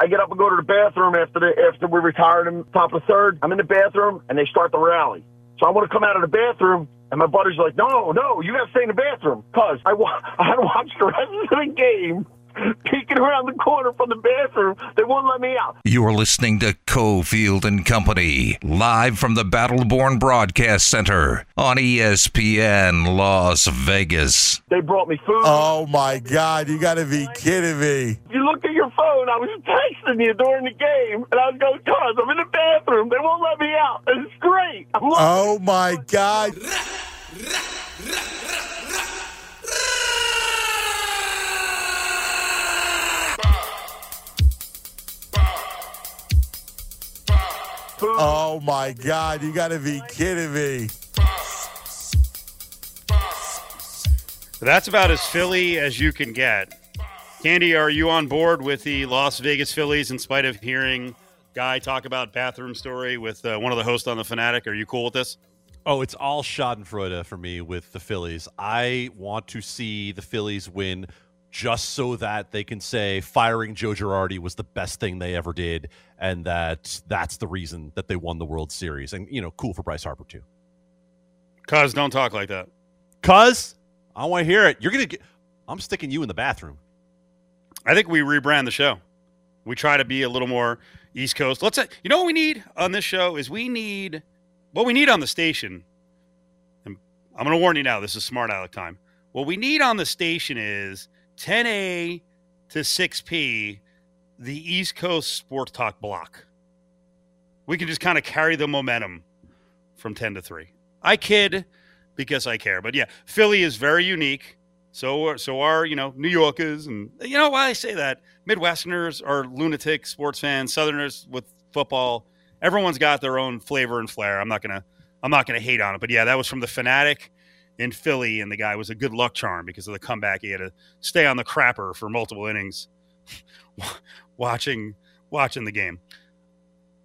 I get up and go to the bathroom after the after we retired in top of third. I'm in the bathroom and they start the rally. So I want to come out of the bathroom and my buddy's like, no, no, you got to stay in the bathroom because I, wa- I had to watch the rest of the game peeking around the corner from the bathroom. They won't let me out. You're listening to Cofield and Company, live from the Battleborn Broadcast Center on ESPN Las Vegas. They brought me food. Oh my God! You got to be kidding me. You look at your phone, I was texting you during the game, and I was going, cuz I'm in the bathroom. They won't let me out. It's great. I'm Oh my God! Oh my God! You got to be kidding me. That's about as Philly as you can get. Candy, are you on board with the Las Vegas Phillies in spite of hearing Guy talk about bathroom story with uh, one of the hosts on the Fanatic? Are you cool with this? Oh, it's all Schadenfreude for me with the Phillies. I want to see the Phillies win just so that they can say firing Joe Girardi was the best thing they ever did, and that that's the reason that they won the World Series. And you know, cool for Bryce Harper too. Cuz don't talk like that. Cuz I want to hear it. You're gonna get. I'm sticking you in the bathroom. I think we rebrand the show. We try to be a little more East Coast. Let's say, you know what we need on this show is we need what we need on the station. And I'm going to warn you now. This is smart aleck time. What we need on the station is 10A to 6P, the East Coast Sports Talk block. We can just kind of carry the momentum from 10 to 3. I kid because I care. But yeah, Philly is very unique. So so are you know New Yorkers, and you know why I say that Midwesterners are lunatic sports fans. Southerners with football, everyone's got their own flavor and flair. I'm not gonna I'm not gonna hate on it, but yeah, that was from the fanatic in Philly, and the guy was a good luck charm because of the comeback. He had to stay on the crapper for multiple innings, watching watching the game.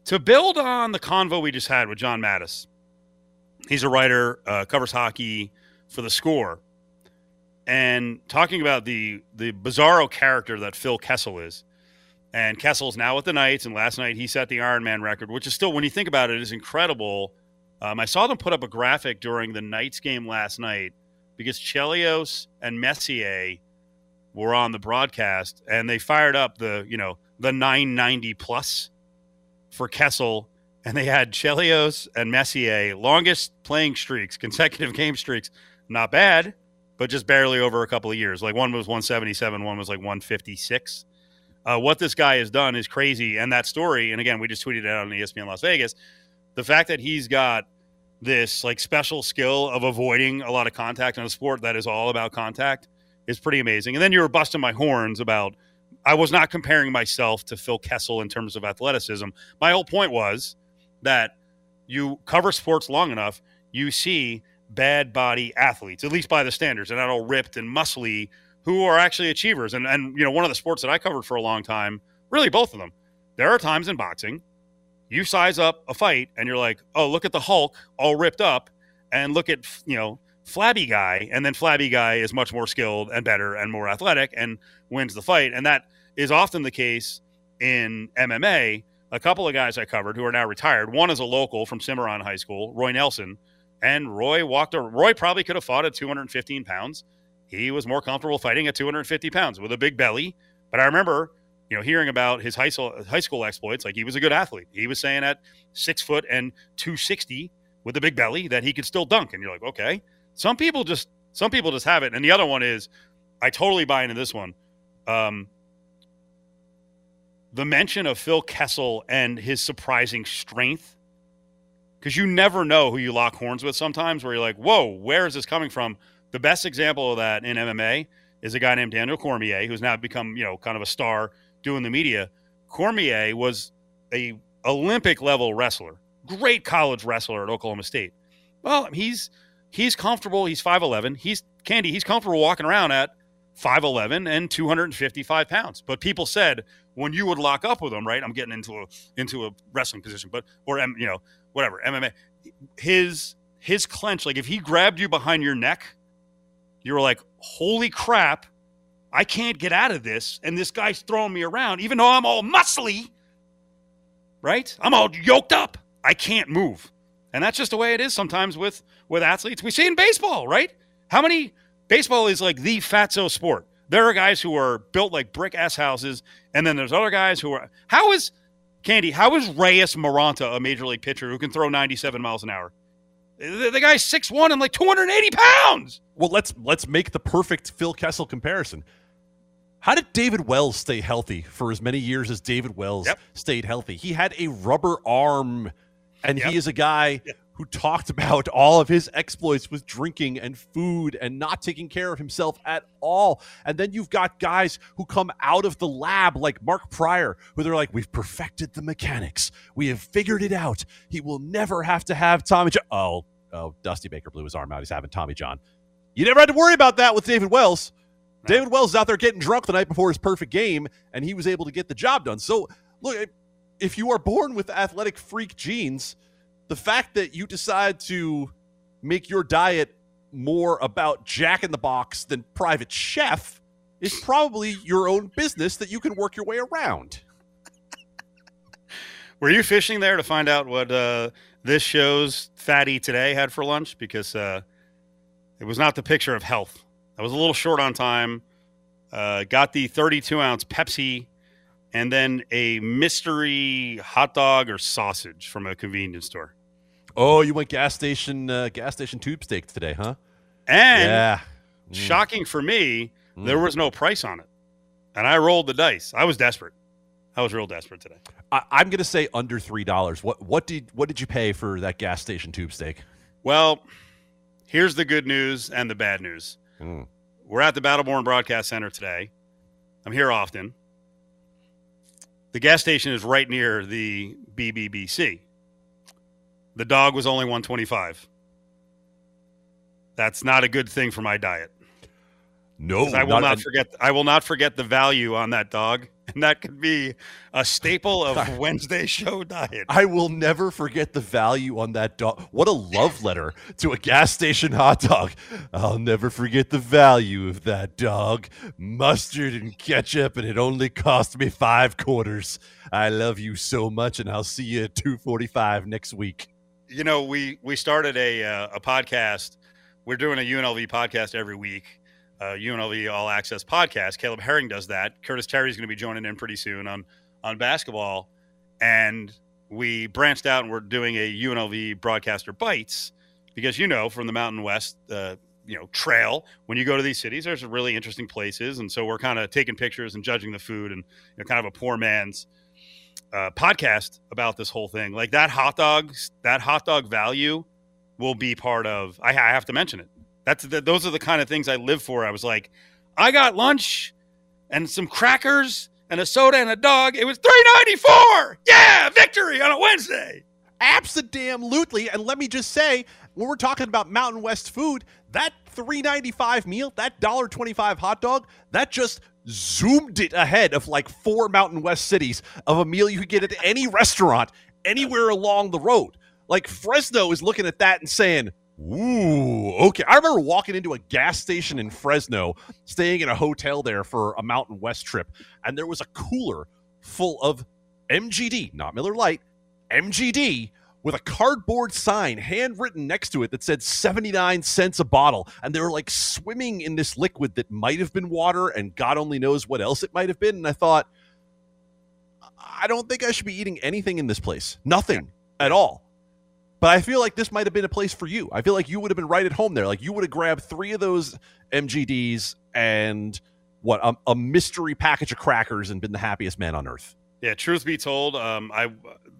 To build on the convo we just had with John Matisz, he's a writer, uh, covers hockey for the Score and talking about the the bizarro character that Phil Kessel is. And Kessel's now with the Knights, and last night he set the Ironman record, which is still, when you think about it, is incredible. Um, I saw them put up a graphic during the Knights game last night because Chelios and Messier were on the broadcast, and they fired up the you know the 990 plus for Kessel, and they had Chelios and Messier longest playing streaks, consecutive game streaks. Not bad but just barely over a couple of years. Like one was 177, one was like 156. Uh, what this guy has done is crazy. And that story, and again, we just tweeted it out on ESPN Las Vegas. The fact that he's got this like special skill of avoiding a lot of contact in a sport that is all about contact is pretty amazing. And then you were busting my horns about I was not comparing myself to Phil Kessel in terms of athleticism. My whole point was that you cover sports long enough, you see bad body athletes, at least by the standards. They're not all ripped and muscly, who are actually achievers. And and you know, one of the sports that I covered for a long time, really both of them. There are times in boxing, you size up a fight and you're like, oh, look at the Hulk all ripped up, and look at you know flabby guy, and then flabby guy is much more skilled and better and more athletic and wins the fight. And that is often the case in MMA. A couple of guys I covered who are now retired. One is a local from Cimarron High School, Roy Nelson and Roy walked. Roy probably could have fought at 215 pounds. He was more comfortable fighting at 250 pounds with a big belly. But I remember, you know, hearing about his high school high school exploits. Like he was a good athlete. He was saying at six foot and 260 with a big belly that he could still dunk. And you're like, okay. Some people just some people just have it. And the other one is, I totally buy into this one. Um, the mention of Phil Kessel and his surprising strength because you never know who you lock horns with sometimes where you're like, whoa, where is this coming from? The best example of that in MMA is a guy named Daniel Cormier, who's now become, you know, kind of a star doing the media. Cormier was a Olympic level wrestler, great college wrestler at Oklahoma State. Well, he's he's comfortable. He's 5'11. He's candy. He's comfortable walking around at 5'11 and 255 pounds. But people said when you would lock up with him, right? I'm getting into a into a wrestling position, but or you know, whatever, MMA. His his clench, like if he grabbed you behind your neck, you were like, holy crap, I can't get out of this, and this guy's throwing me around, even though I'm all muscly, right? I'm all yoked up. I can't move. And that's just the way it is sometimes with with athletes. We see in baseball, right? How many baseball is like the fatso sport. There are guys who are built like brick ass houses, and then there's other guys who are. How is Candy? How is Reyes Moronta a major league pitcher who can throw 97 miles an hour? The, the guy's 6'1 and like 280 pounds. Well, let's let's make the perfect Phil Kessel comparison. How did David Wells stay healthy for as many years as David Wells Yep. stayed healthy? He had a rubber arm, and Yep. he is a guy Yep. who talked about all of his exploits with drinking and food and not taking care of himself at all. And then you've got guys who come out of the lab like Mark Prior, who they're like, "We've perfected the mechanics. We have figured it out. He will never have to have Tommy John." Oh, oh, Dusty Baker blew his arm out. He's having Tommy John. You never had to worry about that with David Wells. David Wells is out there getting drunk the night before his perfect game, and he was able to get the job done. So, look, if you are born with athletic freak genes, the fact that you decide to make your diet more about Jack in the Box than Private Chef is probably your own business that you can work your way around. Were you fishing there to find out what uh, this show's fatty today had for lunch? Because uh, it was not the picture of health. I was a little short on time. Uh, got the 32 ounce Pepsi and then a mystery hot dog or sausage from a convenience store. Oh, you went gas station, uh, gas station tube steak today, huh? And yeah. Mm. shocking for me, Mm. there was no price on it. And I rolled the dice. I was desperate. I was real desperate today. I, I'm going to say under three dollars. What what did what did you pay for that gas station tube steak? Well, here's the good news and the bad news. Mm. We're at the Battleborn Broadcast Center today. I'm here often. The gas station is right near the BBBC. The dog was only 125. That's not a good thing for my diet. No, I will not, and- forget. I will not forget the value on that dog, and that could be a staple of Wednesday show diet. I will never forget the value on that dog. What a love letter to a gas station hot dog. I'll never forget the value of that dog. Mustard and ketchup, and it only cost me five quarters. I love you so much, and I'll see you at 245 next week. you know, we we started a uh, a podcast. We're doing a UNLV podcast every week. Uh, UNLV All Access podcast. Caleb Herring does that. Curtis Terry is going to be joining in pretty soon on on basketball, and we branched out and we're doing a UNLV broadcaster bites because you know from the Mountain West, uh, you know, trail. When you go to these cities, there's really interesting places, and so we're kind of taking pictures and judging the food, and you know, kind of a poor man's uh, podcast about this whole thing. Like that hot dogs, that hot dog value will be part of. I, I have to mention it. That's the, those are the kind of things I live for. I was like, I got lunch and some crackers and a soda and a dog. It was three ninety four. Yeah, victory on a Wednesday. Absolutely. And let me just say, when we're talking about Mountain West food, that 395 meal, that dollar twenty five hot dog, that just zoomed it ahead of like four Mountain West cities of a meal you could get at any restaurant anywhere along the road. Like Fresno is looking at that and saying, Ooh, okay. I remember walking into a gas station in Fresno, staying in a hotel there for a Mountain West trip, and there was a cooler full of MGD, not Miller Lite, MGD with a cardboard sign handwritten next to it that said 79 cents a bottle. And they were like swimming in this liquid that might have been water and God only knows what else it might have been. And I thought, I don't think I should be eating anything in this place. Nothing at all. But I feel like this might have been a place for you. I feel like you would have been right at home there. Like you would have grabbed three of those MGDs and what a, a mystery package of crackers and been the happiest man on earth. Yeah, truth be told, um, I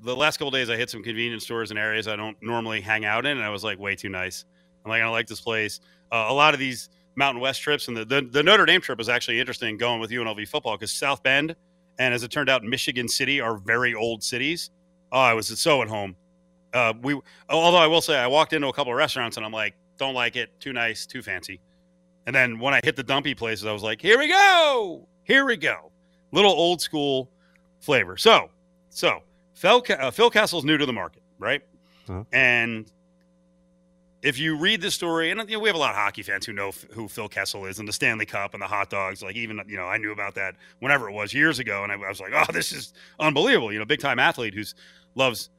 the last couple days I hit some convenience stores in areas I don't normally hang out in, and I was like, way too nice. I'm like, I like this place. Uh, a lot of these Mountain West trips and the, the the Notre Dame trip was actually interesting going with UNLV football because South Bend and as it turned out, Michigan City are very old cities. Oh, I was so at home. Uh, we although I will say I walked into a couple of restaurants and I'm like, don't like it, too nice, too fancy. And then when I hit the dumpy places, I was like, here we go, here we go, little old school flavor. So, so Phil, uh, Phil Kessel's new to the market, right? Uh-huh. And if you read the story, and you know, we have a lot of hockey fans who know f- who Phil Kessel is and the Stanley Cup and the hot dogs. Like even you know, I knew about that whenever it was years ago, and I, I was like, oh, this is unbelievable. You know, big time athlete who's loves,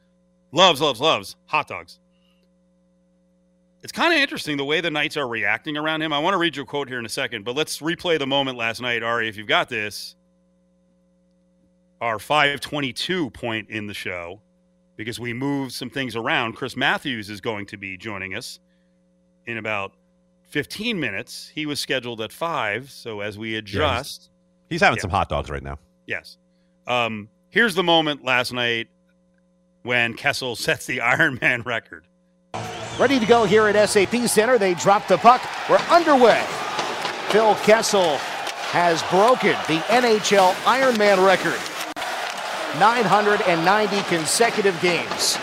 loves, loves, loves hot dogs. It's kind of interesting the way the Knights are reacting around him. I want to read you a quote here in a second, but let's replay the moment last night, Ari, if you've got this. Our 522 point in the show because we moved some things around. Chris Matthews is going to be joining us in about 15 minutes. He was scheduled at 5, so as we adjust, He's having Yeah. some hot dogs right now. yes. Um, here's the moment last night when Kessel sets the Ironman record. Ready to go here at SAP Center. They drop the puck. We're underway. Phil Kessel has broken the NHL Ironman record. 990 consecutive games.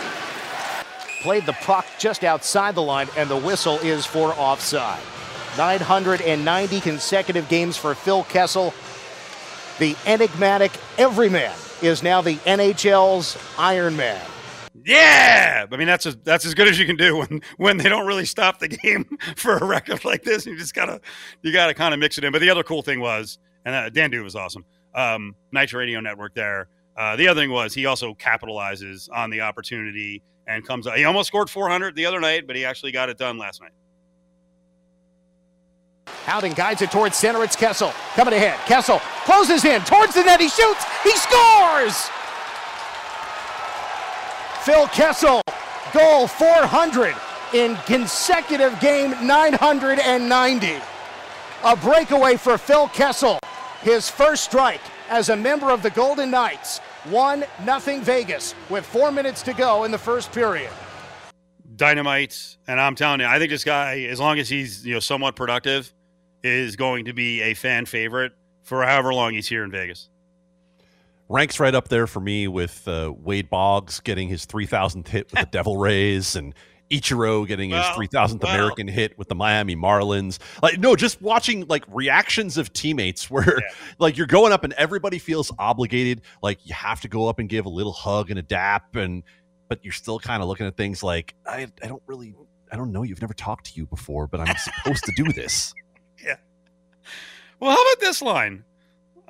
Played the puck just outside the line, and the whistle is for offside. 990 consecutive games for Phil Kessel. The enigmatic everyman is now the NHL's Ironman. Yeah, I mean that's as that's as good as you can do when when they don't really stop the game for a record like this. You just gotta you gotta kind of mix it in. But the other cool thing was, and uh, Dan D'Uva was awesome. Um, Nitro Radio Network there. Uh, the other thing was he also capitalizes on the opportunity and comes. Up he almost scored 400 the other night, but he actually got it done last night. Howden guides it towards center. It's Kessel coming ahead. Kessel closes in towards the net. He shoots. He scores. Phil Kessel, goal 400 in consecutive game 990. A breakaway for Phil Kessel. His first strike as a member of the Golden Knights. 1 nothing Vegas with four minutes to go in the first period. Dynamite, and I'm telling you, I think this guy, as long as he's you know somewhat productive, is going to be a fan favorite for however long he's here in Vegas. Ranks right up there for me with uh, Wade Boggs getting his 3,000th hit with the Devil Rays and Ichiro getting his 3,000th well. American hit with the Miami Marlins. Like, no, just watching like reactions of teammates where Yeah. like you're going up and everybody feels obligated. Like you have to go up and give a little hug and a dap, and but you're still kind of looking at things like I, I don't really, I don't know. You've never talked to you before, but I'm supposed to do this. Yeah. Well, how about this line?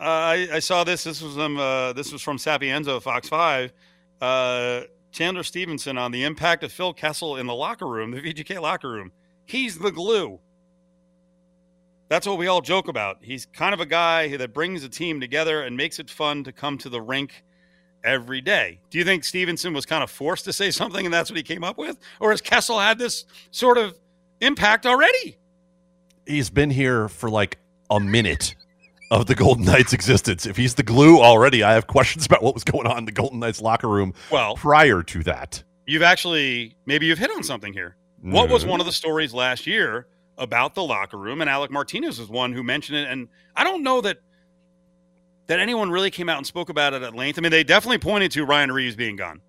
I, I saw this. This was um, uh, this was from Sapienza, Fox Five. Uh, Chandler Stephenson on the impact of Phil Kessel in the locker room, the VGK locker room. He's the glue. That's what we all joke about. He's kind of a guy that brings a team together and makes it fun to come to the rink every day. Do you think Stephenson was kind of forced to say something and that's what he came up with? Or has Kessel had this sort of impact already? he's been here for like a minute of the Golden Knights' existence. If he's the glue already, I have questions about what was going on in the Golden Knights locker room Well, prior to that. you've actually maybe you've hit on something here. What was one of the stories last year about the locker room? And Alec Martinez was one who mentioned it. And I don't know that that anyone really came out and spoke about it at length. I mean, they definitely pointed to Ryan Reaves being gone.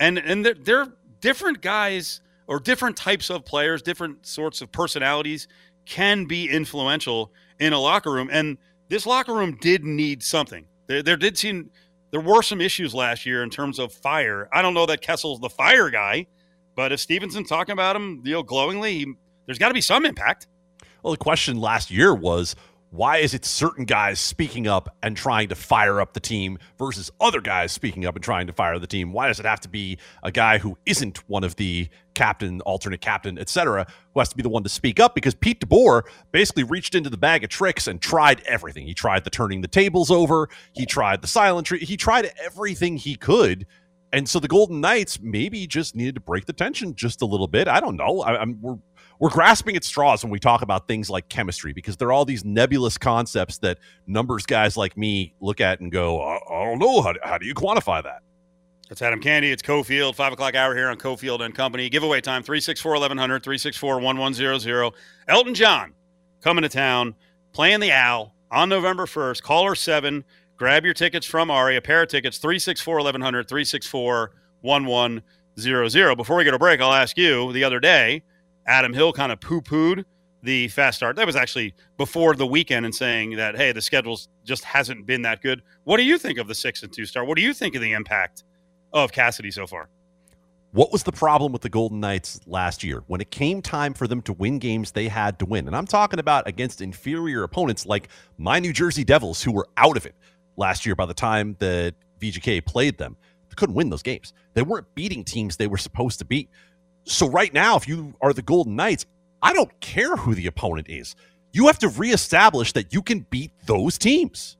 And and they're, they're different guys or different types of players, different sorts of personalities can be influential in a locker room. And this locker room did need something. There, there did seem there were some issues last year in terms of fire. I don't know that Kessel's the fire guy, but if Stephenson's talking about him, you know, glowingly, he, there's got to be some impact. Well, the question last year was why is it certain guys speaking up and trying to fire up the team versus other guys speaking up and trying to fire the team? Why does it have to be a guy who isn't one of the captain, alternate captain, etc., who has to be the one to speak up? Because Pete DeBoer basically reached into the bag of tricks and tried everything. He tried the turning the tables over, he tried the silent treat, he tried everything he could. And so the Golden Knights maybe just needed to break the tension just a little bit. I don't know. I, I'm we're we're grasping at straws when we talk about things like chemistry because there are all these nebulous concepts that numbers guys like me look at and go, I, I don't know. How, do- how do you quantify that? That's Adam Candy. It's Cofield, 5 o'clock hour here on Cofield and Company. Giveaway time 364 1100, 364 1100. Elton John coming to town, playing the Owl on November 1st. Caller 7. Grab your tickets from Ari. A pair of tickets 364 1100, 364 1100. Before we go to break, I'll ask you the other day, Adam Hill kind of poo pooed the fast start. That was actually before the weekend and saying that, hey, the schedules just hasn't been that good. What do you think of the 6 and 2 start? What do you think of the impact? of Cassidy so far. What was the problem with the Golden Knights last year? When it came time for them to win games, they had to win. And I'm talking about against inferior opponents like my New Jersey Devils, who were out of it last year by the time that VGK played them. They couldn't win those games. They weren't beating teams they were supposed to beat. So, right now, if you are the Golden Knights, I don't care who the opponent is. You have to reestablish that you can beat those teams.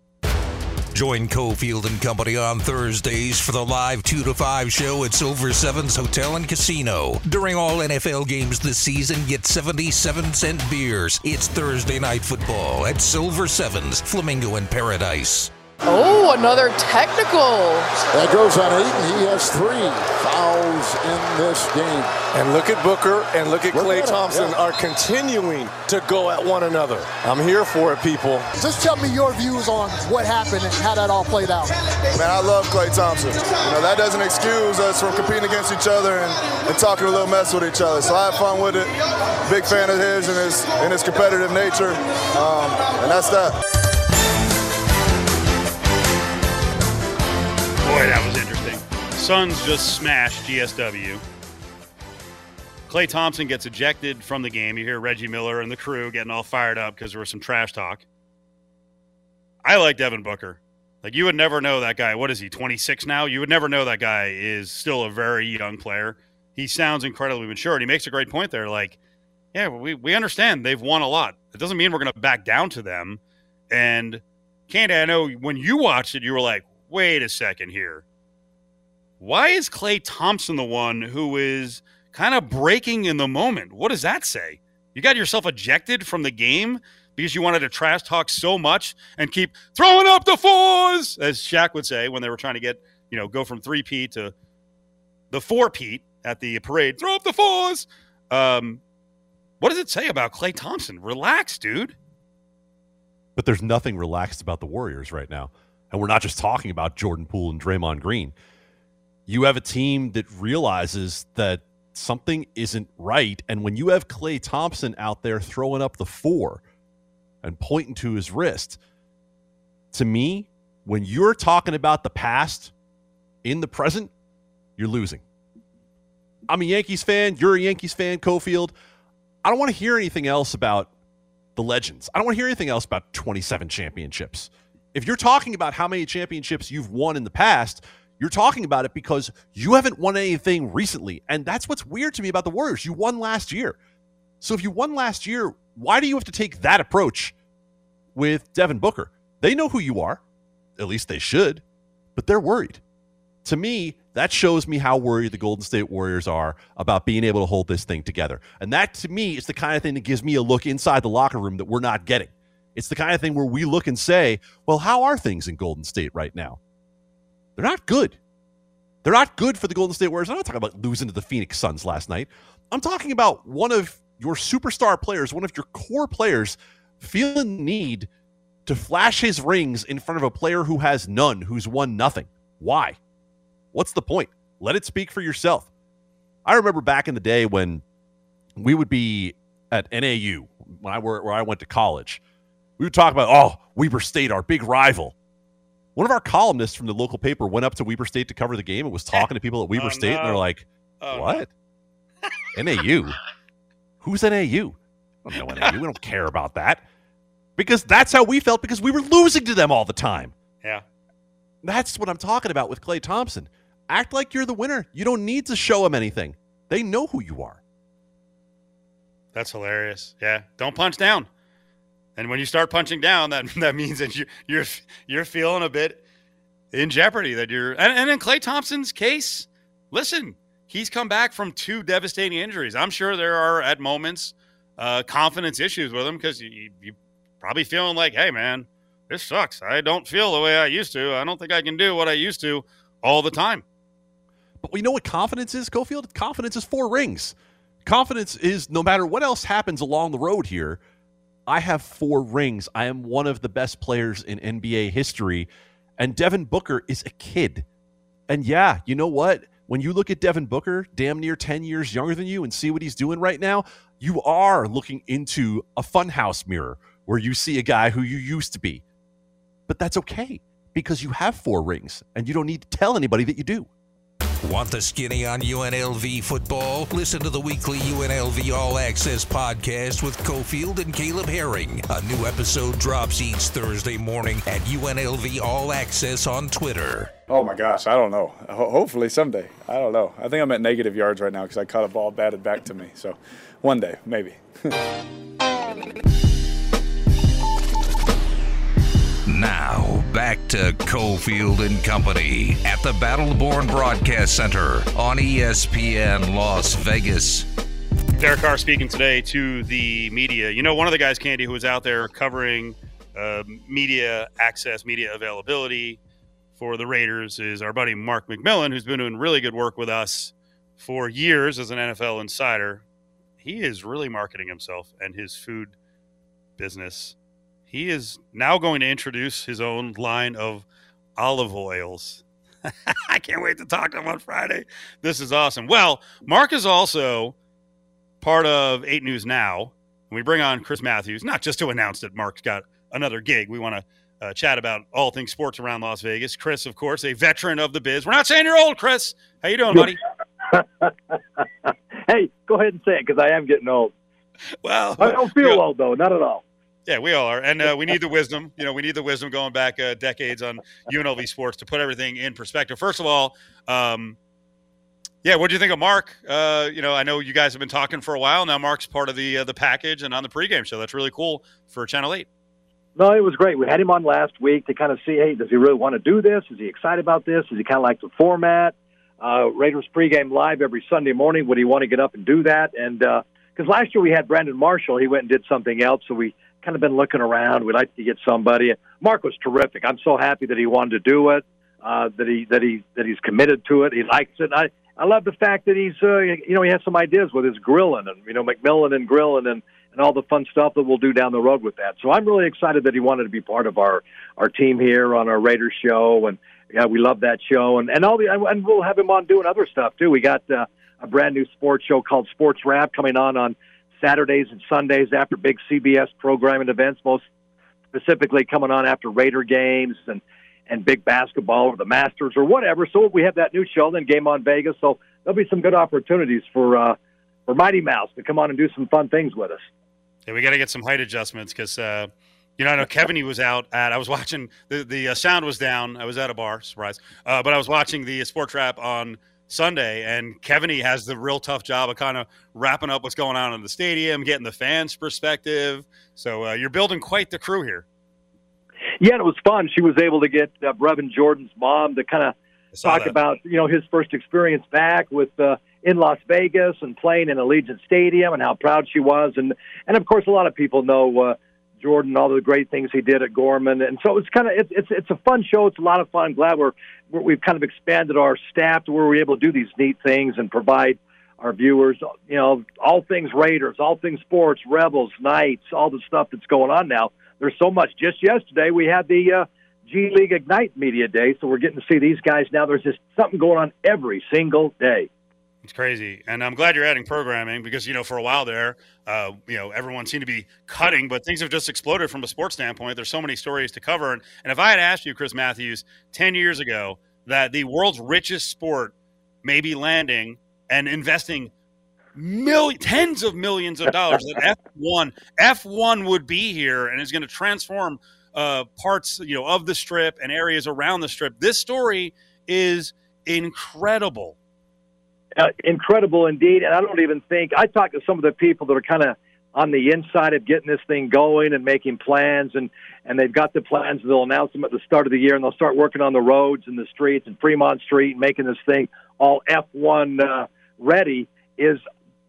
Join Cofield and Company on Thursdays for the live 2 to 5 show at Silver Sevens Hotel and Casino. During all NFL games this season, get 77 cent beers. It's Thursday night football at Silver Sevens, Flamingo and Paradise. Oh, another technical. That goes on Ayton. He has three fouls in this game. And look at Booker and look at Look Clay at Thompson yeah. are continuing to go at one another. I'm here for it, people. Just tell me your views on what happened and how that all played out. Man, I love Klay Thompson. You know, that doesn't excuse us from competing against each other and, and talking a little mess with each other. So I have fun with it. Big fan of his and his and his competitive nature. Um, and that's that. Boy, that was interesting. Suns just smashed GSW. Klay Thompson gets ejected from the game. You hear Reggie Miller and the crew getting all fired up because there was some trash talk. I like Devin Booker. Like you would never know that guy. What is he? 26 now? You would never know that guy is still a very young player. He sounds incredibly mature and he makes a great point there. Like, yeah, we, we understand they've won a lot. It doesn't mean we're going to back down to them. And Candy, I know when you watched it, you were like, wait a second here. Why is Klay Thompson the one who is kind of breaking in the moment? What does that say? You got yourself ejected from the game because you wanted to trash talk so much and keep throwing up the fours, as Shaq would say when they were trying to get, you know, go from three P to the four-peat at the parade. Throw up the fours. Um, what does it say about Klay Thompson? Relax, dude. But there's nothing relaxed about the Warriors right now. And we're not just talking about Jordan Poole and Draymond Green. You have a team that realizes that something isn't right. And when you have Klay Thompson out there throwing up the four and pointing to his wrist, to me, when you're talking about the past in the present, you're losing. I'm a Yankees fan. You're a Yankees fan, Cofield. I don't want to hear anything else about the legends. I don't want to hear anything else about 27 championships. If you're talking about how many championships you've won in the past, you're talking about it because you haven't won anything recently. And that's what's weird to me about the Warriors. You won last year. So if you won last year, why do you have to take that approach with Devin Booker? They know who you are. At least they should, but they're worried. To me, that shows me how worried the Golden State Warriors are about being able to hold this thing together. And that to me is the kind of thing that gives me a look inside the locker room that we're not getting. It's the kind of thing where we look and say, well, how are things in Golden State right now? They're not good. They're not good for the Golden State Warriors. I'm not talking about losing to the Phoenix Suns last night. I'm talking about one of your superstar players, one of your core players, feeling the need to flash his rings in front of a player who has none, who's won nothing. Why? What's the point? Let it speak for yourself. I remember back in the day when we would be at NAU, when I were where I went to college, we would talk about, oh, Weber State, our big rival. One of our columnists from the local paper went up to Weber State to cover the game and was talking to people at Weber Oh, State, and they're like, Oh, what? NAU? Who's NAU? I don't know NAU. We don't care about that. Because that's how we felt because we were losing to them all the time. Yeah. That's what I'm talking about with Klay Thompson. Act like you're the winner. You don't need to show them anything. They know who you are. That's hilarious. Yeah, don't punch down. And when you start punching down, that that means that you, you're you're feeling a bit in jeopardy. That you're and, and in Klay Thompson's case, listen, he's come back from two devastating injuries. I'm sure there are at moments uh, confidence issues with him because you, you probably feeling like, hey man, this sucks. I don't feel the way I used to. I don't think I can do what I used to all the time. But we know what confidence is, Cofield? Confidence is four rings. Confidence is no matter what else happens along the road here, I have four rings. I am one of the best players in NBA history. And Devin Booker is a kid. And yeah, you know what? When you look at Devin Booker, damn near 10 years younger than you, and see what he's doing right now, you are looking into a funhouse mirror where you see a guy who you used to be. But that's okay because you have four rings and you don't need to tell anybody that you do. Want the skinny on UNLV football? Listen to the weekly UNLV All Access podcast with Cofield and Caleb Herring. A new episode drops each Thursday morning at UNLV All Access on Twitter. Oh my gosh, I don't know. Ho- hopefully someday. I don't know. I think I'm at negative yards right now because I caught a ball batted back to me. So one day, maybe. Now, back to Cofield and Company at the Battleborn Broadcast Center on ESPN Las Vegas. Derek Carr speaking today to the media. You know, one of the guys, Candy, who was out there covering uh, media access, media availability for the Raiders is our buddy Mark McMillian, who's been doing really good work with us for years as an NFL insider. He is really marketing himself and his food business. He is now going to introduce his own line of olive oils. I can't wait to talk to him on Friday. This is awesome. Well, Mark is also part of 8 News Now. We bring on Chris Matthews, not just to announce that Mark's got another gig. We want to uh, chat about all things sports around Las Vegas. Chris, of course, a veteran of the biz. We're not saying you're old, Chris. How you doing, buddy? hey, go ahead and say it because I am getting old. Well, I don't feel old though, not at all. Yeah, we all are, and uh, we need the wisdom. You know, we need the wisdom going back uh, decades on UNLV sports to put everything in perspective. First of all, um, yeah, what do you think of Mark? Uh, you know, I know you guys have been talking for a while now. Mark's part of the uh, the package and on the pregame show. That's really cool for Channel Eight. No, it was great. We had him on last week to kind of see, hey, does he really want to do this? Is he excited about this? Does he kind of like the format? Uh, Raiders pregame live every Sunday morning. Would he want to get up and do that? And because last year we had Brandon Marshall, he went and did something else, so we kind of been looking around. We'd like to get somebody. Mark was terrific. I'm so happy that he wanted to do it. Uh, that he that he that he's committed to it. He likes it. I I love the fact that he's uh, you know he has some ideas with his grilling and you know McMillian and grilling and and all the fun stuff that we'll do down the road with that. So I'm really excited that he wanted to be part of our our team here on our Raiders show and yeah we love that show and and all the and we'll have him on doing other stuff too. We got uh, a brand new sports show called Sports Wrap coming on on Saturdays and Sundays after big CBS programming events, most specifically coming on after Raider games and and big basketball or the Masters or whatever. So we have that new show, then Game on Vegas. So there'll be some good opportunities for uh, for Mighty Mouse to come on and do some fun things with us. Yeah, we got to get some height adjustments because uh, you know I know Kevin he was out at. I was watching the the uh, sound was down. I was at a bar, surprise, uh, but I was watching the sports wrap on Sunday, and Kevin has the real tough job of kind of wrapping up what's going on in the stadium, getting the fans' perspective. So uh, you're building quite the crew here. Yeah, and it was fun. She was able to get uh, Brevin Jordan's mom to kind of talk that. about you know his first experience back with uh, in Las Vegas and playing in Allegiant Stadium and how proud she was, and and of course a lot of people know uh, Jordan, all the great things he did at Gorman, and so it's kind of it's it's it's a fun show. It's a lot of fun. Glad we're, we're we've kind of expanded our staff to where we're able to do these neat things and provide our viewers, you know, all things Raiders, all things sports, Rebels, Knights, all the stuff that's going on now. There's so much. Just yesterday we had the uh, G League Ignite Media Day, so we're getting to see these guys now. There's just something going on every single day. It's crazy, and I'm glad you're adding programming because you know for a while there, uh, you know everyone seemed to be cutting, but things have just exploded from a sports standpoint. There's so many stories to cover, and, and if I had asked you, Chris Matthews, ten years ago, that the world's richest sport may be landing and investing million, tens of millions of dollars, that F1 F1 would be here and is going to transform uh, parts you know of the strip and areas around the strip. This story is incredible uh, incredible indeed. And I don't even think I talked to some of the people that are kind of on the inside of getting this thing going and making plans, and and they've got the plans. And they'll announce them at the start of the year, and they'll start working on the roads and the streets and Fremont Street, and making this thing all F1 uh, ready. Is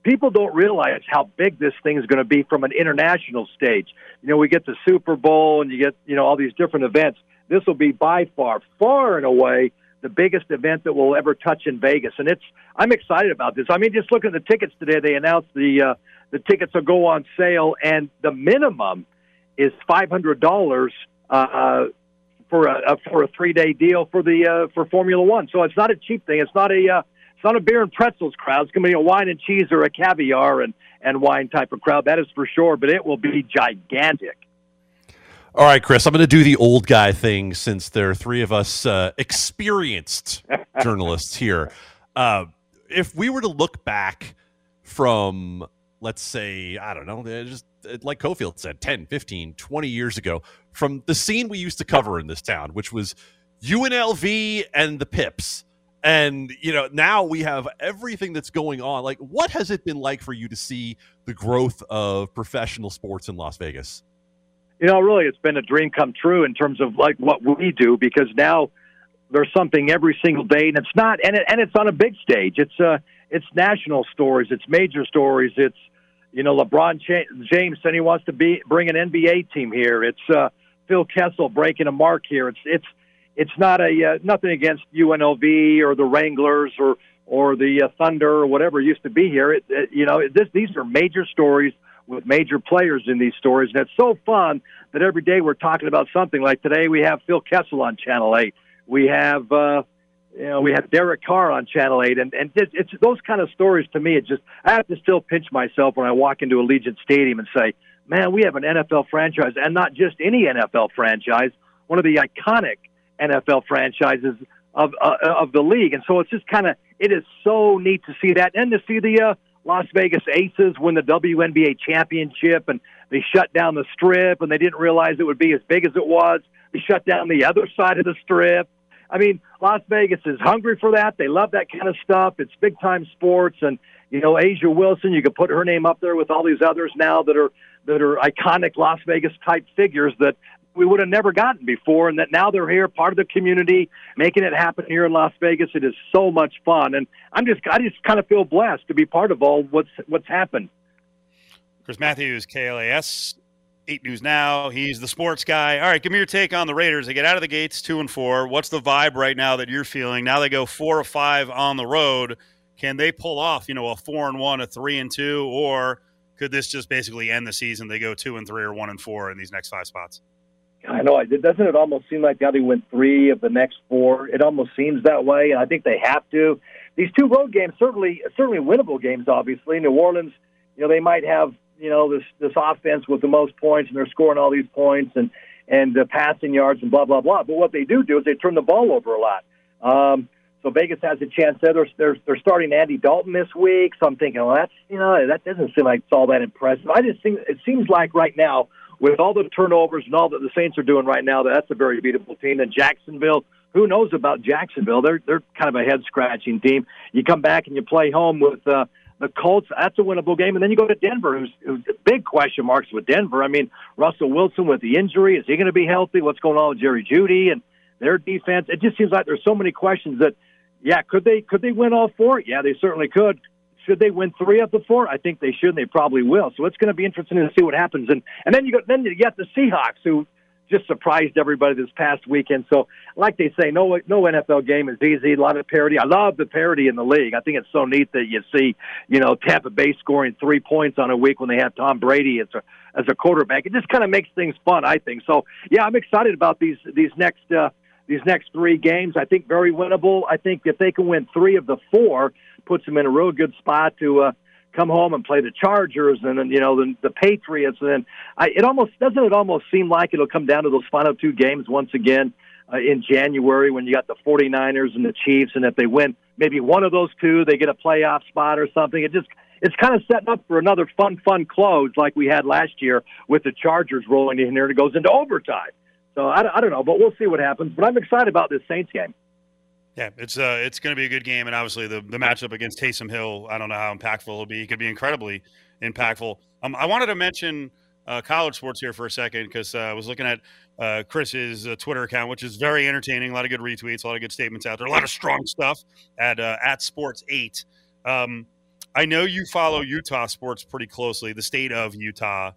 people don't realize how big this thing is going to be from an international stage. You know, we get the Super Bowl, and you get you know all these different events. This will be by far, far and away the biggest event that we'll ever touch in Vegas, and it's I'm excited about this. I mean, just look at the tickets today. They announced the uh, the tickets will go on sale, and the minimum is five hundred dollars uh, for a for a three day deal for the uh, for Formula One. So it's not a cheap thing. It's not a uh, it's not a beer and pretzels crowd. It's going to be a wine and cheese or a caviar and and wine type of crowd. That is for sure. But it will be gigantic. All right, Chris, I'm going to do the old guy thing since there are three of us uh, experienced journalists here. Uh, if we were to look back from, let's say, I don't know, uh, just uh, like Cofield said, 10, 15, 20 years ago, from the scene we used to cover in this town, which was UNLV and the Pips. And, you know, now we have everything that's going on. Like, what has it been like for you to see the growth of professional sports in Las Vegas? You know, really, it's been a dream come true in terms of like what we do because now there's something every single day, and it's not, and it, and it's on a big stage. It's uh, it's national stories, it's major stories, it's you know LeBron James saying he wants to be bring an NBA team here. It's uh, Phil Kessel breaking a mark here. It's it's it's not a uh, nothing against UNLV or the Wranglers or or the uh, Thunder or whatever used to be here. It, it, you know, this these are major stories with major players in these stories, and it's so fun that every day we're talking about something. Like today, we have Phil Kessel on Channel Eight. We have. Uh, you know, we have Derek Carr on Channel Eight, and and it's, it's those kind of stories. To me, it just I have to still pinch myself when I walk into Allegiant Stadium and say, "Man, we have an NFL franchise, and not just any NFL franchise, one of the iconic NFL franchises of uh, of the league." And so it's just kind of it is so neat to see that, and to see the uh, Las Vegas Aces win the WNBA championship, and they shut down the strip, and they didn't realize it would be as big as it was. They shut down the other side of the strip I mean, Las Vegas is hungry for that. They love that kind of stuff. It's big time sports, and you know, A'ja Wilson. You could put her name up there with all these others now that are that are iconic Las Vegas type figures that we would have never gotten before, and that now they're here, part of the community, making it happen here in Las Vegas. It is so much fun, and I'm just I just kind of feel blessed to be part of all what's what's happened. Chris Matthews, KLAS 8 News Now. He's the sports guy. All right, give me your take on the Raiders. They get out of the gates two and four. What's the vibe right now that you're feeling? Now they go four or five on the road. Can they pull off, you know, a four and one, a three and two, or could this just basically end the season? They go two and three or one and four in these next five spots. I know. Doesn't it almost seem like now they win three of the next four? It almost seems that way, and I think they have to. These two road games certainly, certainly winnable games. Obviously, New Orleans, you know, they might have you know this this offense with the most points, and they're scoring all these points and and uh, passing yards and blah blah blah. But what they do do is they turn the ball over a lot. Um, so Vegas has a chance there. They're, they're, they're starting Andy Dalton this week, so I'm thinking, well, that's you know that doesn't seem like it's all that impressive. I just think it seems like right now with all the turnovers and all that the Saints are doing right now, that's a very beatable team. And Jacksonville, who knows about Jacksonville? They're they're kind of a head scratching team. You come back and you play home with. Uh, the Colts, that's a winnable game. And then you go to Denver, who's, who's big question marks with Denver. I mean, Russell Wilson with the injury, is he going to be healthy? What's going on with Jerry Jeudy and their defense? It just seems like there's so many questions that, yeah, could they could they win all four? Yeah, they certainly could. Should they win three of the four? I think they should. and They probably will. So it's going to be interesting to see what happens. And and then you go then you get the Seahawks, who just surprised everybody this past weekend. So, like they say, no no NFL game is easy. A lot of parity. I love the parity in the league. I think it's so neat that you see, you know, Tampa Bay scoring three points on a week when they have Tom Brady as a as a quarterback. It just kind of makes things fun. I think so. Yeah, I'm excited about these these next. Uh, these next three games, I think very winnable. I think if they can win three of the four, puts them in a real good spot to uh, come home and play the Chargers and then you know the, the Patriots. And then I, it almost doesn't it almost seem like it'll come down to those final two games once again uh, in January when you got the 49ers and the Chiefs and if they win maybe one of those two they get a playoff spot or something. It just it's kind of setting up for another fun fun close like we had last year with the Chargers rolling in here and it goes into overtime so I, I don't know but we'll see what happens but I'm excited about this Saints game yeah, it's uh, it's going to be a good game, and obviously the the matchup against Taysom Hill. I don't know how impactful it'll be. It could be incredibly impactful. Um, I wanted to mention uh, college sports here for a second because uh, I was looking at uh, Chris's uh, Twitter account, which is very entertaining. A lot of good retweets, a lot of good statements out there, a lot of strong stuff at uh, at Sports Eight. Um, I know you follow Utah sports pretty closely, the state of Utah.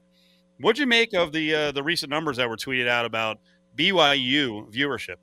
What'd you make of the uh, the recent numbers that were tweeted out about BYU viewership?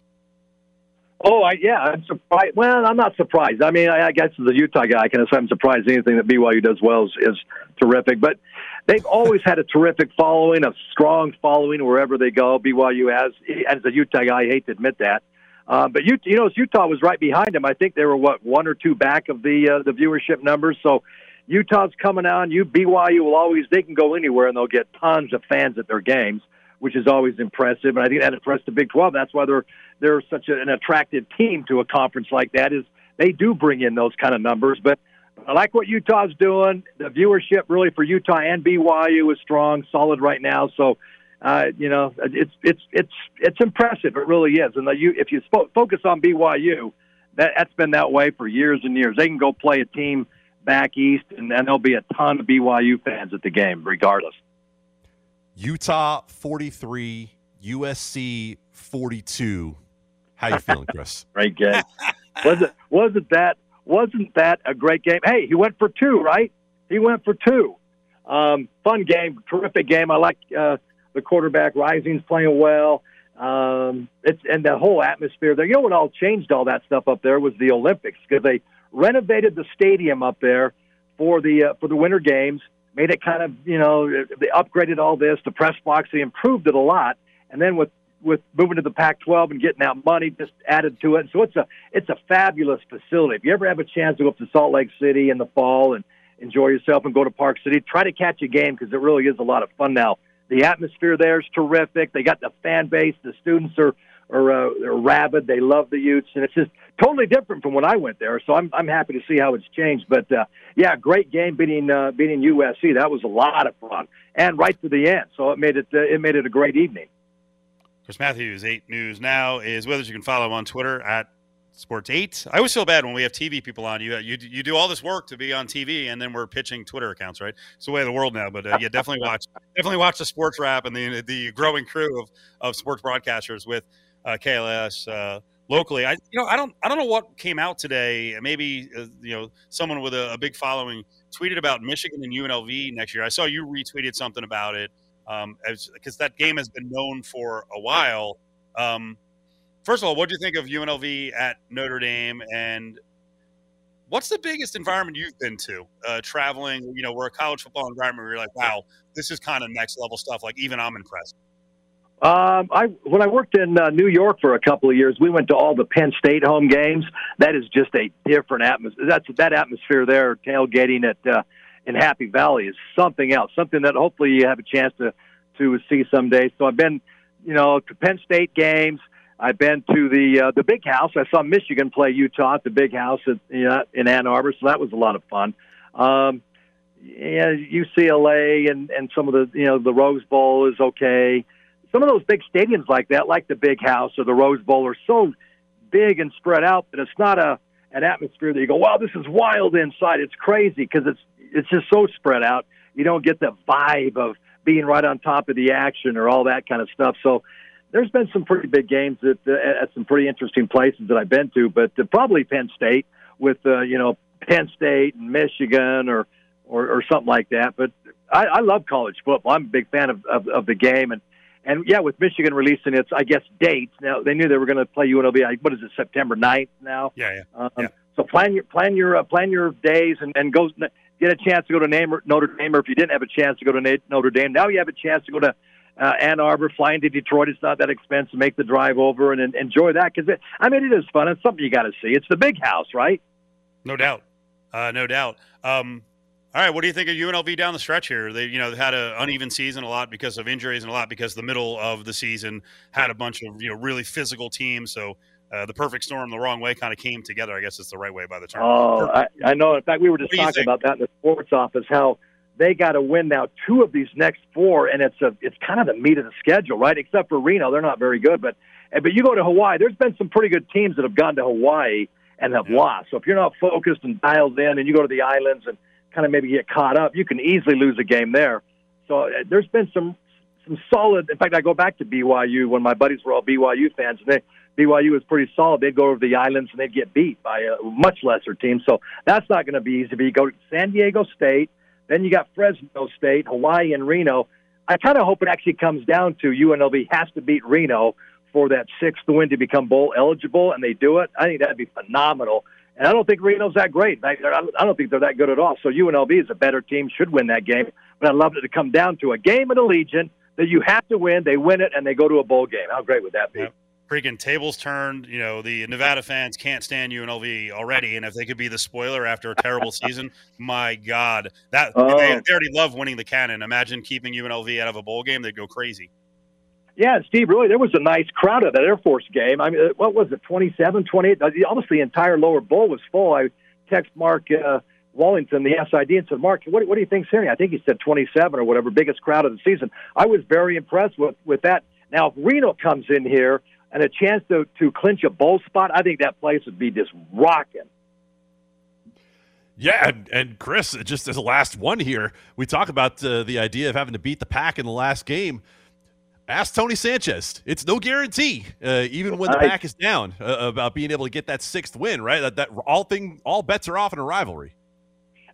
Oh, I, yeah, I'm surprised. Well, I'm not surprised. I mean, I, I guess as a Utah guy, I can say I'm surprised anything that BYU does well is, is terrific. But they've always had a terrific following, a strong following wherever they go. BYU has, as a Utah guy, I hate to admit that. Uh, but you, you know, Utah was right behind them. I think they were what one or two back of the uh, the viewership numbers. So Utah's coming on. You BYU will always they can go anywhere and they'll get tons of fans at their games which is always impressive. And I think that impressed the Big 12. That's why they're they're such an attractive team to a conference like that. Is they do bring in those kind of numbers. But I like what Utah's doing. The viewership really for Utah and BYU is strong, solid right now. So, uh, you know, it's it's it's it's impressive. It really is. And the, you, if you focus on BYU, that, that's been that way for years and years. They can go play a team back east, and then there'll be a ton of BYU fans at the game, regardless. Utah 43, USC 42. How you feeling, Chris? great game. was it wasn't that wasn't that a great game? Hey, he went for two, right? He went for two. Um, fun game, terrific game. I like uh, the quarterback. Rising's playing well. Um, it's and the whole atmosphere there. You know what all changed all that stuff up there was the Olympics because they renovated the stadium up there for the uh, for the Winter Games. Made it kind of you know they upgraded all this. The press box they improved it a lot, and then with with moving to the Pac-12 and getting that money just added to it. So it's a it's a fabulous facility. If you ever have a chance to go up to Salt Lake City in the fall and enjoy yourself and go to Park City, try to catch a game because it really is a lot of fun now. The atmosphere there is terrific. They got the fan base. The students are are, uh, are rabid. They love the Utes, and it's just totally different from when I went there. So I'm I'm happy to see how it's changed. But uh, yeah, great game beating uh, beating USC. That was a lot of fun, and right to the end. So it made it uh, it made it a great evening. Chris Matthews, 8 News Now, is us. You can follow him on Twitter at Sports 8. I always feel bad when we have TV people on. You, you you do all this work to be on TV, and then we're pitching Twitter accounts, right? It's the way of the world now. But uh, yeah, definitely watch definitely watch the Sports Wrap and the the growing crew of, of sports broadcasters with uh, KLS uh, locally. I you know I don't I don't know what came out today. Maybe uh, you know someone with a, a, big following tweeted about Michigan and UNLV next year. I saw you retweeted something about it because um, that game has been known for a while. Um, first of all, what do you think of UNLV at Notre Dame, and what's the biggest environment you've been to uh, traveling? You know, we're a college football environment where you're like, wow, this is kind of next level stuff. Like even I'm impressed. Um, I when I worked in uh, New York for a couple of years, we went to all the Penn State home games. That is just a different atmosphere. That's that atmosphere there, tailgating at uh, in Happy Valley is something else, something that hopefully you have a chance to to see someday. So I've been, you know, to Penn State games. I've been to the uh, the Big House. I saw Michigan play Utah at the Big House at, you know, in Ann Arbor, so that was a lot of fun. Um, yeah, UCLA and and some of the you know the Rose Bowl is okay. Some of those big stadiums like that, like the Big House or the Rose Bowl, are so big and spread out that it's not a an atmosphere that you go, wow, this is wild inside. It's crazy because it's it's just so spread out. You don't get the vibe of being right on top of the action or all that kind of stuff. So there's been some pretty big games at, uh, at some pretty interesting places that I've been to, but uh, probably Penn State with uh, you know Penn State and Michigan or or, or something like that. But I, I love college football. I'm a big fan of, of, of the game and. And yeah, with Michigan releasing its, I guess, dates now, they knew they were going to play UNLV. What is it, September 9th now? Yeah, yeah. Um, yeah. So plan your plan your uh, plan your days and, and go get a chance to go to Notre Dame, or if you didn't have a chance to go to Notre Dame, now you have a chance to go to uh, Ann Arbor, flying to Detroit. It's not that expensive. Make the drive over and, and enjoy that because I mean it is fun. It's something you got to see. It's the big house, right? No doubt, uh, no doubt. Um, all right, what do you think of UNLV down the stretch here? They, you know, had an uneven season a lot because of injuries and a lot because the middle of the season had a bunch of you know really physical teams. So uh, the perfect storm the wrong way kind of came together. I guess it's the right way by the term. Oh, I, I, know. In fact, we were just talking about that in the sports office. How they got to win now two of these next four, and it's a it's kind of the meat of the schedule, right? Except for Reno, they're not very good. But but you go to Hawaii. There's been some pretty good teams that have gone to Hawaii and have yeah. lost. So if you're not focused and dialed in, and you go to the islands and kind of maybe get caught up, you can easily lose a game there. So uh, there's been some some solid. In fact, I go back to BYU when my buddies were all BYU fans, and they BYU was pretty solid. They'd go over the islands and they'd get beat by a much lesser team. So that's not going to be easy. But you go to San Diego State, then you got Fresno State, Hawaii, and Reno. I kind of hope it actually comes down to UNLV has to beat Reno for that sixth win to become bowl eligible, and they do it. I think that'd be phenomenal. And I don't think Reno's that great. I don't think they're that good at all. So UNLV is a better team, should win that game. But I'd love it to come down to a game at Allegiant that you have to win. They win it, and they go to a bowl game. How great would that be? freaking tables turned. You know, the Nevada fans can't stand UNLV already, and if they could be the spoiler after a terrible season, my God, that oh. they, they, already love winning the cannon. Imagine keeping UNLV out of a bowl game; they'd go crazy. Yeah, Steve, really, there was a nice crowd at that Air Force game. I mean, uh, what was it, 27, 28? Uh, Almost the entire lower bowl was full. I text Mark uh, Wallington, the SID, and said, Mark, what, what do you think's here? I think he said 27 or whatever, biggest crowd of the season. I was very impressed with, with that. Now, if Reno comes in here and a chance to, to clinch a bowl spot, I think that place would be just rocking. Yeah, and, and Chris, just as a last one here, we talk about uh, the idea of having to beat the pack in the last game. Ask Tony Sanchez. It's no guarantee, uh, even when the pack is down, uh, about being able to get that sixth win. Right, that, that all thing, all bets are off in a rivalry.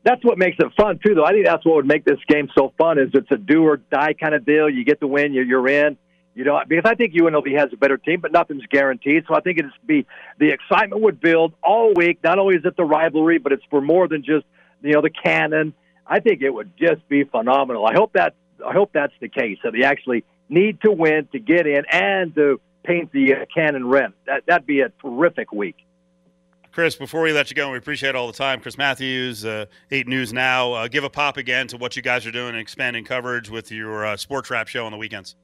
That's what makes it fun too, though. I think that's what would make this game so fun is it's a do or die kind of deal. You get the win, you're, you're in. You know, because I think UNLV has a better team, but nothing's guaranteed. So I think it'd be the excitement would build all week. Not only is it the rivalry, but it's for more than just you know the cannon. I think it would just be phenomenal. I hope that I hope that's the case. That they actually need to win to get in and to paint the uh, cannon red. That that'd be a terrific week. Chris, before we let you go, and we appreciate all the time. Chris Matthews, uh, 8 News Now. Uh, give a pop again to what you guys are doing and expanding coverage with your uh, Sports Wrap show on the weekends.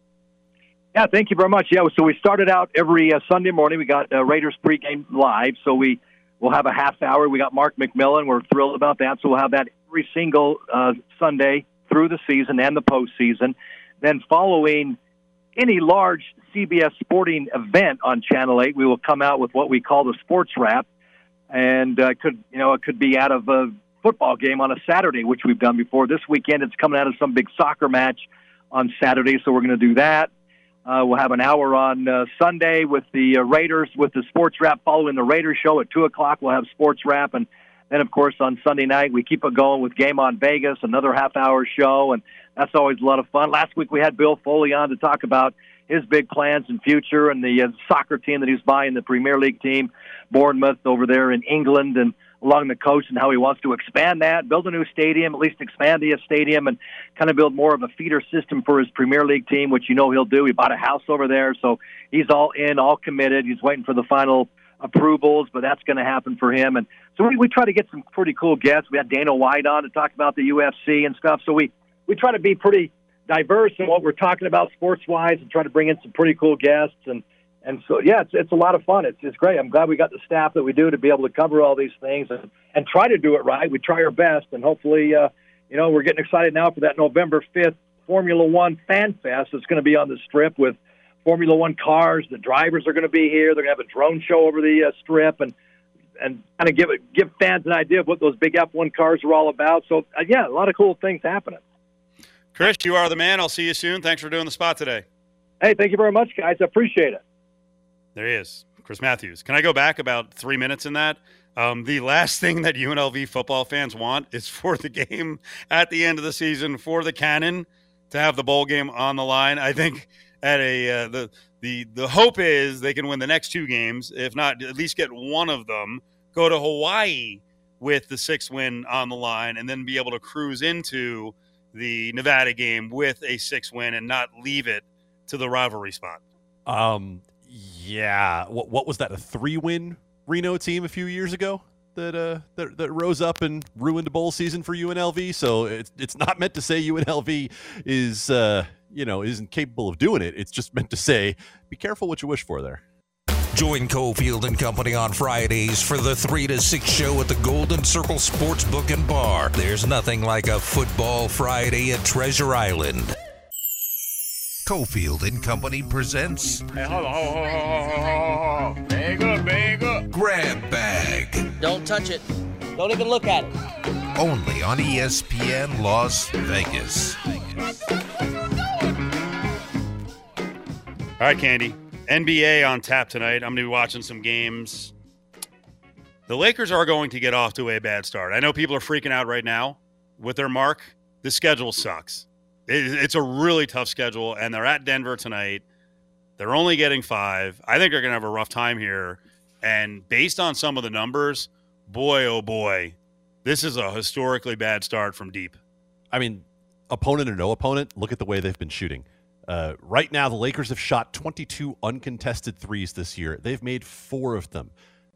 Yeah, thank you very much. Yeah, so we started out every uh, Sunday morning. We got uh, Raiders pregame live, so we will have a half hour. We got Mark McMillian. We're thrilled about that. So we'll have that every single uh, Sunday through the season and the postseason. Then following any large CBS sporting event on Channel 8, we will come out with what we call the Sports Wrap, and uh, could you know it could be out of a football game on a Saturday, which we've done before. This weekend, it's coming out of some big soccer match on Saturday, so we're going to do that. Uh, we'll have an hour on uh, Sunday with the uh, Raiders with the sports wrap following the Raiders show at two o'clock. We'll have sports wrap, and then of course on Sunday night we keep it going with Game on Vegas, another half hour show, and that's always a lot of fun. Last week we had Bill Foley on to talk about his big plans and future and the uh, soccer team that he's buying, the Premier League team, Bournemouth over there in England, and along the coast, and how he wants to expand that, build a new stadium, at least expand the stadium, and kind of build more of a feeder system for his Premier League team, which you know he'll do. He bought a house over there, so he's all in, all committed. He's waiting for the final approvals, but that's going to happen for him. And so we, we try to get some pretty cool guests. We had Dana White on to talk about the UFC and stuff. So we we try to be pretty diverse in what we're talking about sports wise, and try to bring in some pretty cool guests and. And so, yeah, it's, it's a lot of fun. It's, it's great. I'm glad we got the staff that we do to be able to cover all these things and, and try to do it right. We try our best, and hopefully, uh, you know, we're getting excited now for that November 5th Formula One Fan Fest. It's going to be on the strip with Formula One cars. The drivers are going to be here. They're going to have a drone show over the uh, strip and and kind of give it, give fans an idea of what those big F1 cars are all about. So, uh, yeah, a lot of cool things happening. Chris, you are the man. I'll see you soon. Thanks for doing the spot today. Hey, thank you very much, guys. I appreciate it. There he is, Chris Matthews. Can I go back about three minutes in that? Um, the last thing that UNLV football fans want is for the game at the end of the season for the Cannon to have the bowl game on the line. I think at a uh, the the the hope is they can win the next two games, if not at least get one of them. Go to Hawaii with the six win on the line, and then be able to cruise into the Nevada game with a six win and not leave it to the rivalry spot. Um, yeah. What what was that? A three win Reno team a few years ago that uh that, that rose up and ruined a bowl season for UNLV. So it's it's not meant to say UNLV is uh you know isn't capable of doing it. It's just meant to say be careful what you wish for there. Join Cofield and Company on Fridays for the 3 to 6 show at the Golden Circle Sportsbook and Bar. There's nothing like a football Friday at Treasure Island. Cofield and Company presents Hey, hold on, hold on, hold on, hold on, hold on. Bag up, bag up. Grab Bag. Don't touch it. Don't even look at it. Only on ESPN Las Vegas. All right, Candy. NBA on tap tonight. I'm going to be watching some games. The Lakers are going to get off to a bad start. I know people are freaking out right now with their mark. The schedule sucks. It's a really tough schedule, and they're at Denver tonight. They're only getting five. I think they're going to have a rough time here. And based on some of the numbers, boy, oh boy, this is a historically bad start from deep. I mean, opponent or no opponent, look at the way they've been shooting. Uh, right now, the Lakers have shot 22 uncontested threes this year. They've made four of them.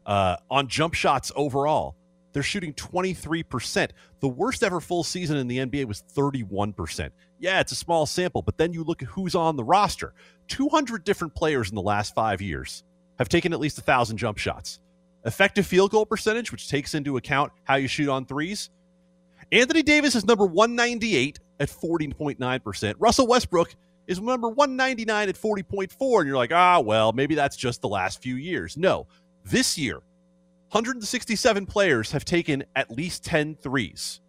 Uh, on jump shots overall, they're shooting 23%. The worst ever full season in the NBA was 31%. Yeah, it's a small sample, but then you look at who's on the roster. 200 different players in the last five years have taken at least 1,000 jump shots. Effective field goal percentage, which takes into account how you shoot on threes. Anthony Davis is number 198 at 40.9%. Russell Westbrook is number 199 at 40.4. And you're like, ah, well, maybe that's just the last few years. No, this year, 167 players have taken at least 10 threes.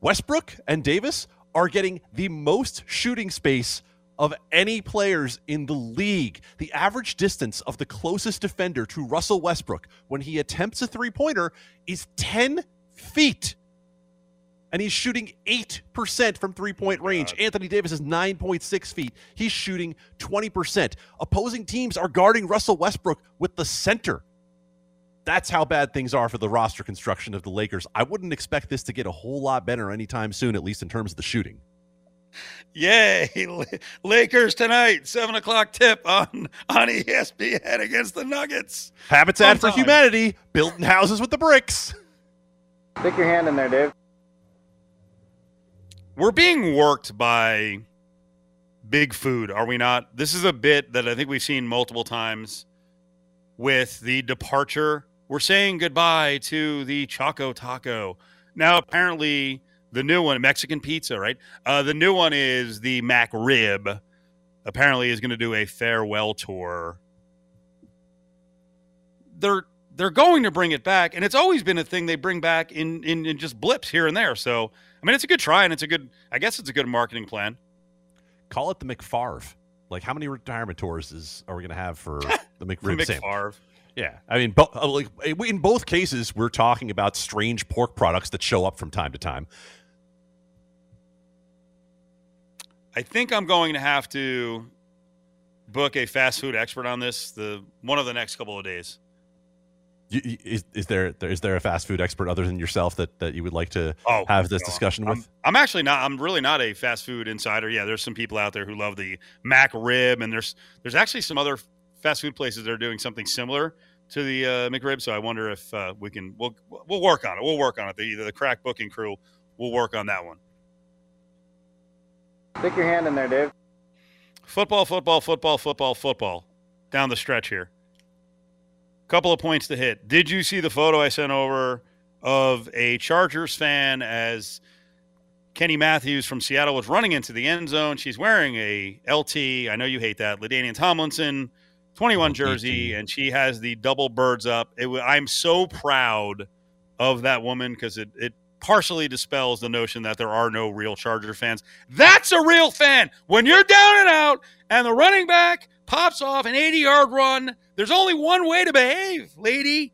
Westbrook and Davis are getting the most shooting space of any players in the league. The average distance of the closest defender to Russell Westbrook when he attempts a three pointer is 10 feet. And he's shooting 8% from three point oh range. Anthony Davis is 9.6 feet. He's shooting 20%. Opposing teams are guarding Russell Westbrook with the center. That's how bad things are for the roster construction of the Lakers. I wouldn't expect this to get a whole lot better anytime soon, at least in terms of the shooting. Yay! Lakers tonight, seven o'clock tip on on ESPN against the Nuggets. Habitat for Humanity, building houses with the bricks. Stick your hand in there, Dave. We're being worked by big food, are we not? This is a bit that I think we've seen multiple times with the departure. We're saying goodbye to the Choco Taco. Now, apparently, the new one, Mexican pizza, right? Uh, the new one is the McRib. Apparently, is going to do a farewell tour. They're they're going to bring it back, and it's always been a thing they bring back in, in in just blips here and there. So, I mean, it's a good try, and it's a good. I guess it's a good marketing plan. Call it the McFarve. Like, how many retirement tours is are we going to have for the McRib? McFarve. Yeah, I mean, bo- uh, like in both cases, we're talking about strange pork products that show up from time to time. I think I'm going to have to book a fast food expert on this the one of the next couple of days. You, is, is there is there a fast food expert other than yourself that, that you would like to oh, have this no, discussion I'm, with? I'm actually not. I'm really not a fast food insider. Yeah, there's some people out there who love the McRib, and there's there's actually some other fast food places that are doing something similar to the uh, McRib. So I wonder if uh, we can we'll we'll work on it. We'll work on it. The the crack booking crew will work on that one. Stick your hand in there, Dave. Football, football, football, football, football. Down the stretch here. Couple of points to hit. Did you see the photo I sent over of a Chargers fan as Kenny Matthews from Seattle was running into the end zone? She's wearing a LT. I know you hate that. LaDainian Tomlinson, 21 jersey, and she has the double birds up. It, I'm so proud of that woman because it, it partially dispels the notion that there are no real Charger fans. That's a real fan. When you're down and out and the running back pops off an 80 yard run, there's only one way to behave, lady.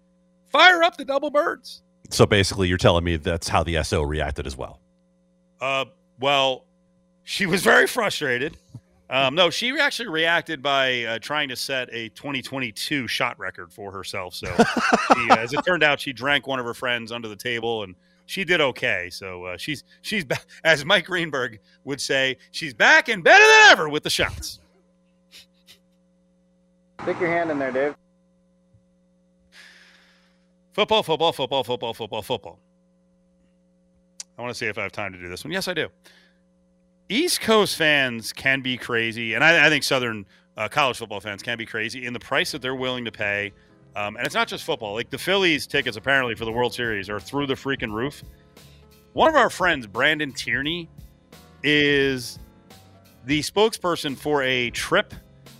Fire up the double birds. So basically, you're telling me that's how the SO reacted as well. Uh, well, she was very frustrated. Um, no, she actually reacted by uh, trying to set a 2022 shot record for herself. So, she, uh, as it turned out, she drank one of her friends under the table and she did okay. So uh, she's she's as Mike Greenberg would say, she's back and better than ever with the shots. Stick your hand in there, Dave. Football, football, football, football, football, football. I want to see if I have time to do this one. Yes, I do. East Coast fans can be crazy, and I, I think Southern uh, college football fans can be crazy in the price that they're willing to pay. Um, and it's not just football. Like the Phillies tickets, apparently for the World Series, are through the freaking roof. One of our friends, Brandon Tierney, is the spokesperson for a trip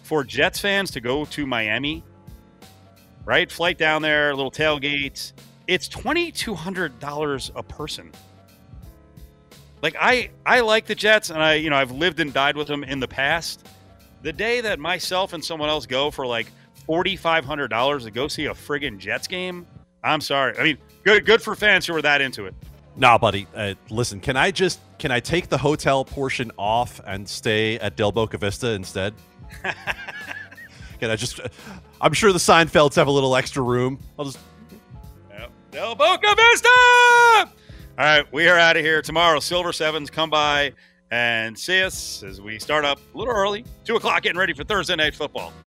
for Jets fans to go to Miami. Right, flight down there, little tailgate. It's twenty two hundred dollars a person. Like I, I like the Jets, and I, you know, I've lived and died with them in the past. The day that myself and someone else go for like forty five hundred dollars to go see a friggin' Jets game, I'm sorry. I mean, good, good for fans who are that into it. Nah, buddy. Uh, listen, can I just can I take the hotel portion off and stay at Del Boca Vista instead? can I just? I'm sure the Seinfelds have a little extra room. I'll just. Yep. Del Boca Vista. All right, we are out of here tomorrow. Silver Sevens, come by and see us as we start up a little early, two o'clock, getting ready for Thursday night football.